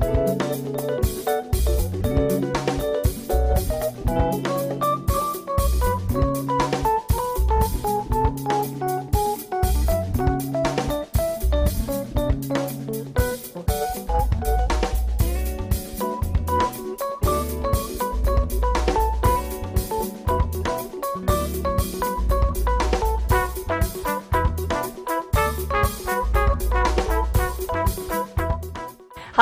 Música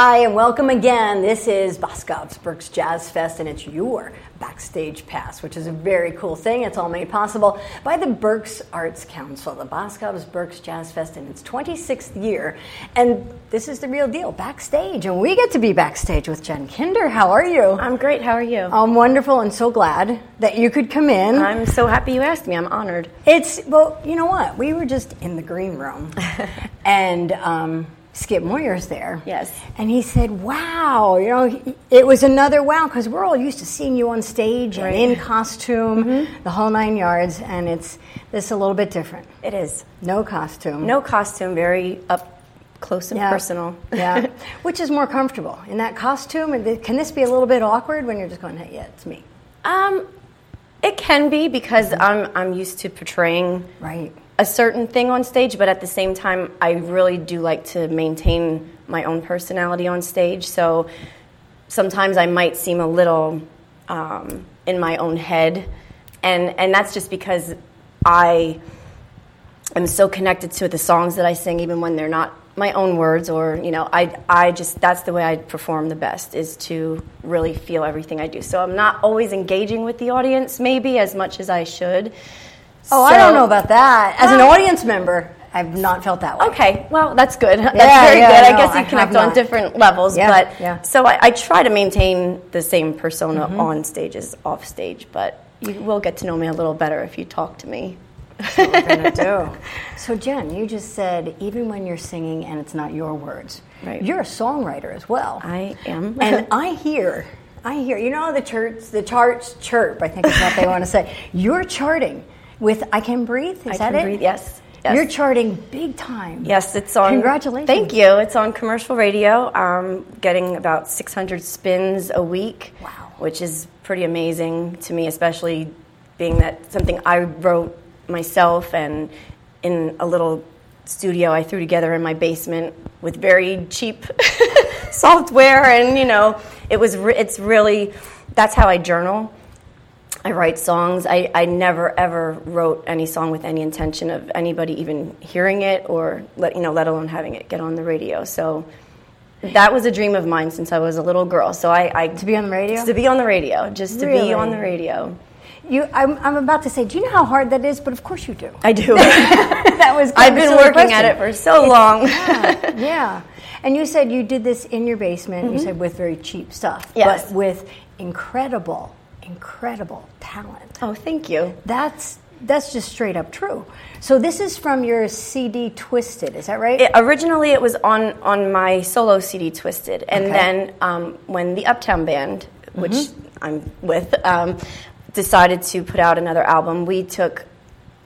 Hi, and welcome again. This is Boscov's Berks Jazz Fest, and it's your backstage pass, which is a very cool thing. It's all made possible by the Berks Arts Council, the Boscov's Berks Jazz Fest in its 26th year. And this is the real deal backstage, and we get to be backstage with Jen Kinder. How are you? I'm great. How are you? I'm wonderful and so glad that you could come in. I'm so happy you asked me. I'm honored. It's, well, you know what? We were just in the green room, and, um, Skip Moyer's there. Yes. And he said, wow, you know, it was another wow, because we're all used to seeing you on stage Right. and in costume, Mm-hmm. the whole nine yards, and it's this a little bit different. It is. No costume. No costume, very up close and Yeah. personal. yeah. Which is more comfortable? In that costume? Can this be a little bit awkward when you're just going, hey, yeah, it's me? um, it can be because I'm, I'm used to portraying Right. A certain thing on stage, but at the same time, I really do like to maintain my own personality on stage. So sometimes I might seem a little um, in my own head, and and that's just because I am so connected to the songs that I sing, even when they're not my own words, or you know, I I just that's the way I perform the best is to really feel everything I do. So I'm not always engaging with the audience, maybe as much as I should. Oh, I don't know about that. As an audience member, I've not felt that way. Okay, well, that's good. That's Yeah, very yeah, good. I no, guess I you connect on different levels, Yeah, but yeah. so I, I try to maintain the same persona Mm-hmm. on stage as off stage. But you will get to know me a little better if you talk to me. what we're to do. So, Jen, you just said even when you're singing and it's not your words, Right. you're a songwriter as well. I am. and I hear, I hear, you know, the charts, the charts chirp. I think is what they want to say. You're charting with "I Can Breathe." Is I that Can it? Breathe, yes, yes. You're charting big time. Yes, it's on. Congratulations. Thank you. It's on commercial radio. Um, getting about 600 spins a week. Wow. Which is pretty amazing to me, especially being that something I wrote myself and in a little studio I threw together in my basement with very cheap software, and you know, it was. Re- it's really that's how I journal. I write songs. I, I never ever wrote any song with any intention of anybody even hearing it or let you know, let alone having it get on the radio. So that was a dream of mine since I was a little girl. So I, I To be on the radio? to be on the radio, just to Really? be on the radio. You, I'm, I'm about to say, do you know how hard that is? But of course you do. I do. that was. I've been working at it for so long. yeah, yeah. And you said you did this in your basement. You said with very cheap stuff, Mm-hmm. Yes. but with incredible, incredible talent. oh, thank you. That's that's just straight up true. So this is from your CD Twisted, is that right? It, originally, it was on on my solo CD, Twisted, and Okay. then um, when the Uptown Band, which I'm with, um, decided to put out another album, we took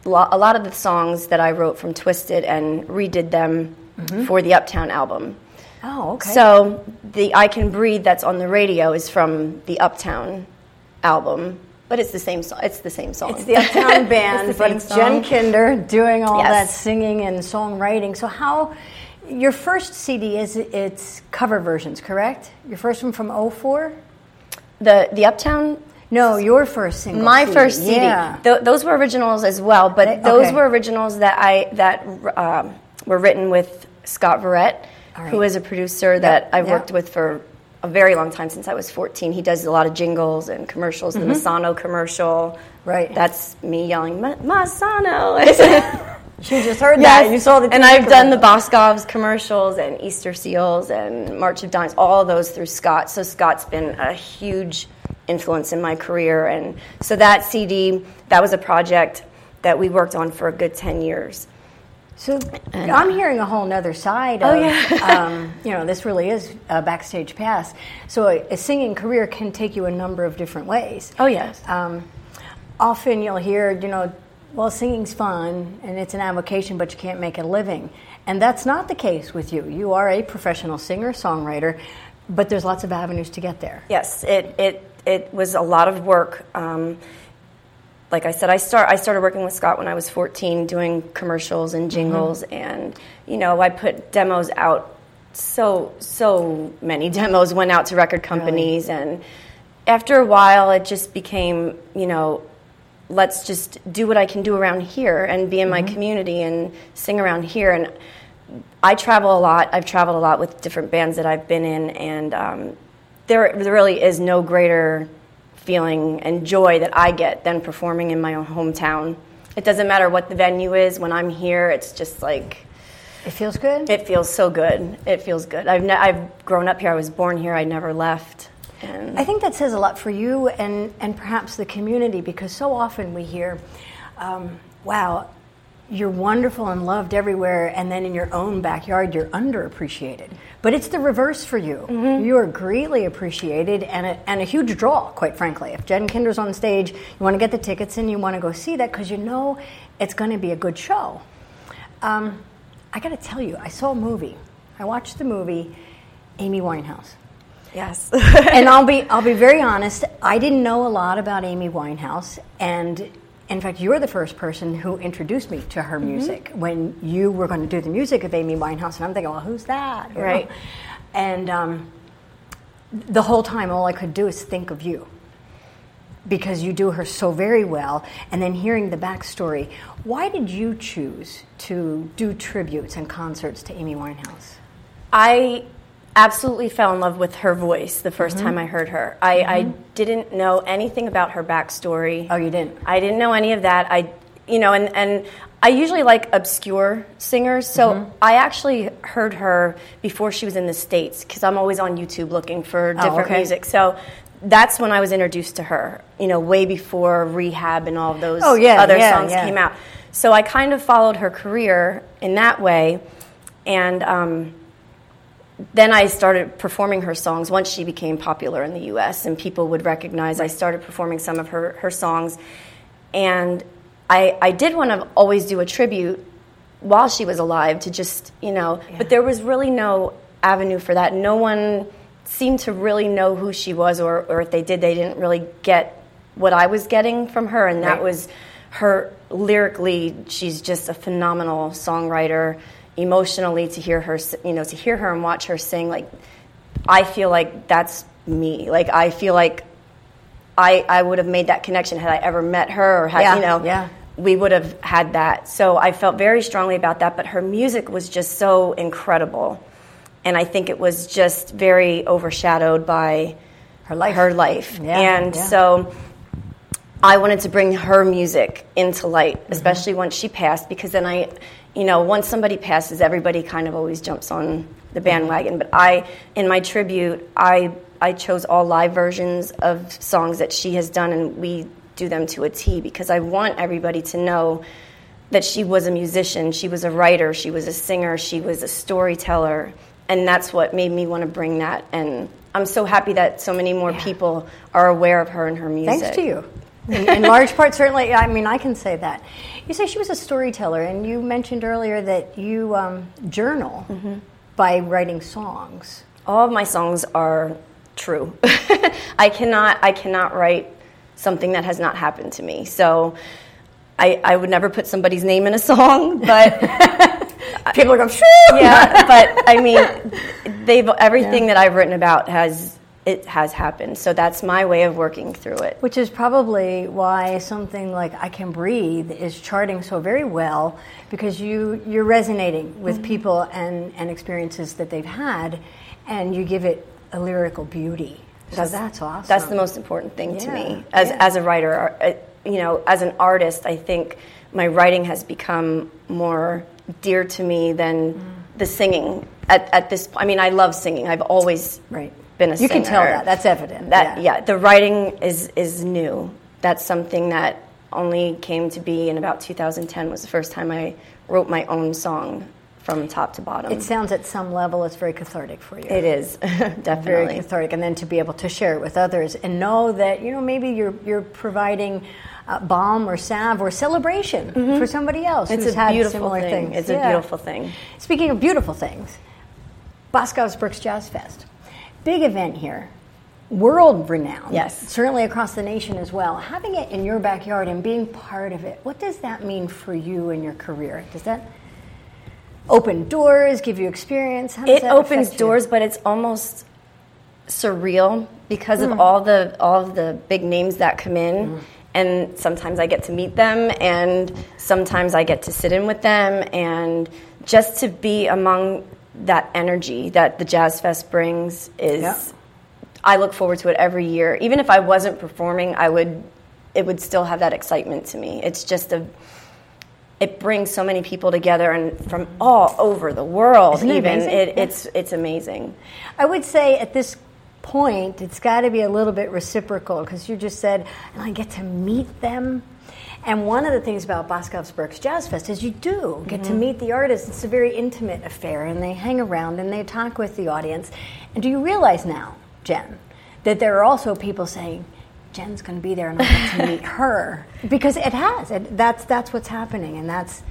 lo- a lot of the songs that I wrote from Twisted and redid them for the Uptown album. oh, okay. So the I Can Breathe that's on the radio is from the Uptown album, but it's the same song. It's the same song. it's the Uptown Band, It's the but it's Jen. Kinder doing all Yes. that singing and songwriting. So how? Your first CD is it's cover versions, correct? Your first one from 04? The the Uptown No, your first single. My CD. first CD. Yeah. Th- those were originals as well, but They- those were originals that I that um, were written with Scott Verrett, right. who is a producer that I've yep. worked with for a very long time since I was 14. He does a lot of jingles and commercials. The Masano commercial, Mm-hmm. Right. That's me yelling "Ma- Masano. She just heard that. You saw the and I've done the commercial. Boscov's commercials and Easter Seals and March of Dimes, all of those through Scott. So Scott's been a huge influence in my career, and so that CD, that was a project that we worked on for a good ten years. So I'm hearing a whole nother side of, Oh, yeah. um, you know, this really is a backstage pass. So a, a singing career can take you a number of different ways. Oh yes, Um, often you'll hear, you know, well, singing's fun and it's an avocation, but you can't make a living. And that's not the case with you. You are a professional singer songwriter, but there's lots of avenues to get there. Yes, it, it, it was a lot of work. Um, like I said, I start I started working with Scott when I was 14, doing commercials and jingles, mm-hmm. and you know I put demos out. So so many demos went out to record companies, really? and after a while, it just became you know, let's just do what I can do around here and be in mm-hmm. my community and sing around here. And I travel a lot. I've traveled a lot with different bands that I've been in, and um, there there really is no greater feeling and joy that I get than performing in my own hometown. It doesn't matter what the venue is. When I'm here, it's just like it feels good. It feels so good. It feels good. I've ne- I've grown up here. I was born here. I never left. And I think that says a lot for you and and perhaps the community because so often we hear, um, "Wow, you're wonderful and loved everywhere, and then in your own backyard, you're underappreciated. But it's the reverse for you. Mm-hmm. You are greatly appreciated and a, and a huge draw, quite frankly. If Jen Kinder's on stage, you want to get the tickets and you want to go see that because you know it's going to be a good show. Um, I got to tell you, I saw a movie. I watched the movie Amy Winehouse. Yes. and I'll be I'll be very honest, I didn't know a lot about Amy Winehouse and in fact, you're the first person who introduced me to her mm-hmm. music mm-hmm. when you were going to do the music of Amy Winehouse, and I'm thinking, well, who's that? You right. Know? And um, the whole time, all I could do is think of you because you do her so very well. And then hearing the backstory, why did you choose to do tributes and concerts to Amy Winehouse? I absolutely fell in love with her voice the 1st mm-hmm. time I heard her. I, mm-hmm. I, didn't know anything about her backstory. Oh, you didn't? I didn't know any of that. I, you know, and, and I usually like obscure singers, so mm-hmm. I actually heard her before she was in the States because I'm always on YouTube looking for oh, different oh, okay. music. So that's when I was introduced to her, you know, way before Rehab and all those oh, yeah, other yeah, songs yeah. came out. So I kind of followed her career in that way. And, um, then I started performing her songs once she became popular in the US and people would recognize I started performing some of her, her songs. And I, I did want to always do a tribute while she was alive to just, you know, yeah. but there was really no avenue for that. No one seemed to really know who she was, or, or if they did, they didn't really get what I was getting from her. And that right. was her lyrically, she's just a phenomenal songwriter emotionally to hear her, you know, to hear her and watch her sing. Like, I feel like that's me. Like, I feel like I, I would have made that connection had I ever met her or had, yeah, you know, yeah. we would have had that. So I felt very strongly about that, but her music was just so incredible. And I think it was just very overshadowed by her life. Her life. Yeah, and so I wanted to bring her music into light, mm-hmm. especially mm-hmm. once she passed, because then I, you know, once somebody passes, everybody kind of always jumps on the bandwagon. But I, in my tribute, I I chose all live versions of songs that she has done, and we do them to a T because I want everybody to know that she was a musician, she was a writer, she was a singer, she was a storyteller, and that's what made me want to bring that. And I'm so happy that so many more yeah. people are aware of her and her music. Thanks to you in, in large part, certainly. I mean, I can say that. You say she was a storyteller, and you mentioned earlier that you um, journal mm-hmm. by writing songs. All of my songs are true. I cannot. I cannot write something that has not happened to me. So. I, I would never put somebody's name in a song, but people are going, yeah. But I mean, they've everything yeah. that I've written about has it has happened. So that's my way of working through it. Which is probably why something like I Can Breathe is charting so very well because you, you're resonating with mm-hmm. people and, and experiences that they've had and you give it a lyrical beauty. So that's, that's awesome. That's the most important thing yeah. to me as, yeah. as a writer. Uh, you know, as an artist, I think my writing has become more dear to me than mm. the singing at, at this I mean, I love singing. I've always right been a you singer. can tell that. That's evident. That yeah. yeah, the writing is is new. That's something that only came to be in about 2010 was the first time I wrote my own song from top to bottom. It sounds at some level it's very cathartic for you. it is definitely very cathartic, and then to be able to share it with others and know that you know maybe you're you're providing uh, balm or salve or celebration for somebody else Mm-hmm. It's who's a had beautiful similar thing. things. It's a beautiful thing. Speaking of beautiful things, Boscov's Berks Jazz Fest, big event here, world renowned. Yes. certainly across the nation as well. Having it in your backyard and being part of it, what does that mean for you and your career? Does that open doors, give you experience? It opens doors, but it's almost surreal because Hmm. of all the all of the big names that come in. Hmm. And sometimes I get to meet them, and sometimes I get to sit in with them, and just to be among that energy that the Jazz Fest brings is. Yeah. I look forward to it every year. Even if I wasn't performing, I would. It would still have that excitement to me. It's just a. It brings so many people together and from all over the world. Isn't even it, Yeah. it's it's amazing. I would say at this point, it's got to be a little bit reciprocal because you just said, and I get to meet them. And one of the things about Boscov's Berks Jazz Fest is you do get to mm-hmm. meet the artists. It's a very intimate affair, and they hang around and they talk with the audience. And do you realize now, Jen, that there are also people saying, Jen's going to be there and I get to meet her because it has. It, that's that's what's happening, and that's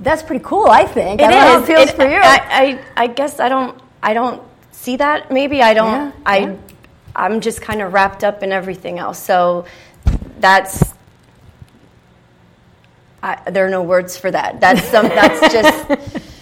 that's pretty cool. I think. I don't know how it feels It- for you. I, I I guess I don't I don't see that. Maybe I don't. Yeah, I yeah. I'm just kind of wrapped up in everything else. So that's. I, there are no words for that. That's some. That's just.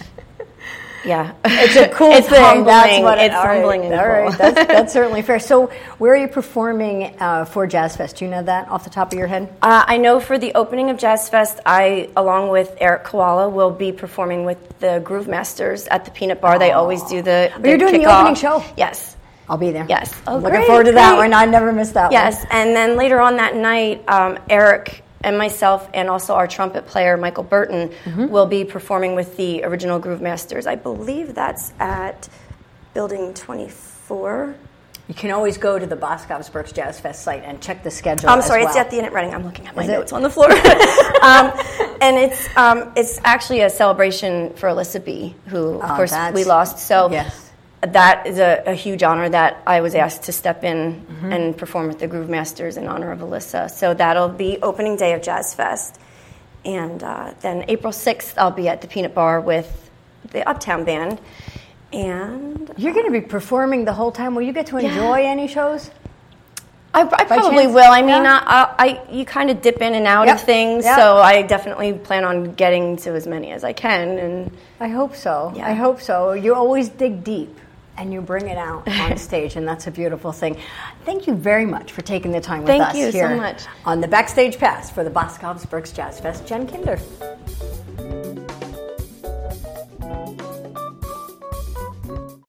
Yeah, It's a cool it's thing. Humbling. That's what it- it's all right, humbling and all right, cool. that's, that's certainly fair. So, where are you performing uh, for Jazz Fest? Do you know that off the top of your head? Uh, I know for the opening of Jazz Fest, I, along with Eric Koala, will be performing with the Groove Masters at the Peanut Bar. They always do the. Oh, you're doing the kickoff. opening show? Yes. I'll be there. Yes. Oh, Looking great, forward to that great. one. I never miss that Yes, one. Yes. And then later on that night, um, Eric and myself, and also our trumpet player Michael Burton, Mm-hmm. will be performing with the original Groove Masters. I believe that's at Building 24. You can always go to the Boscov's Berks Jazz Fest site and check the schedule. I'm sorry, well. it's at the Inn at Reading. I'm looking at my Is it? notes on the floor. um, and it's um, it's actually a celebration for Alyssa B, who of Oh, course we lost. So yes. That is a, a huge honor that I was asked to step in Mm-hmm. and perform with the Groove Masters in honor of Alyssa. So that'll be opening day of Jazz Fest. And uh, then April 6th, I'll be at the Peanut Bar with the Uptown Band. And You're going to be performing the whole time. Will you get to enjoy any shows? I, I probably will. I mean, Yeah. I, I you kind of dip in and out Yep. of things, Yep. so I definitely plan on getting to as many as I can. And I hope so. Yeah. I hope so. You always dig deep and you bring it out on stage, and that's a beautiful thing. Thank you very much for taking the time with Thank us you so here much. on the Backstage Pass for the Boscov's Berks Jazz Fest. Jen Kinder.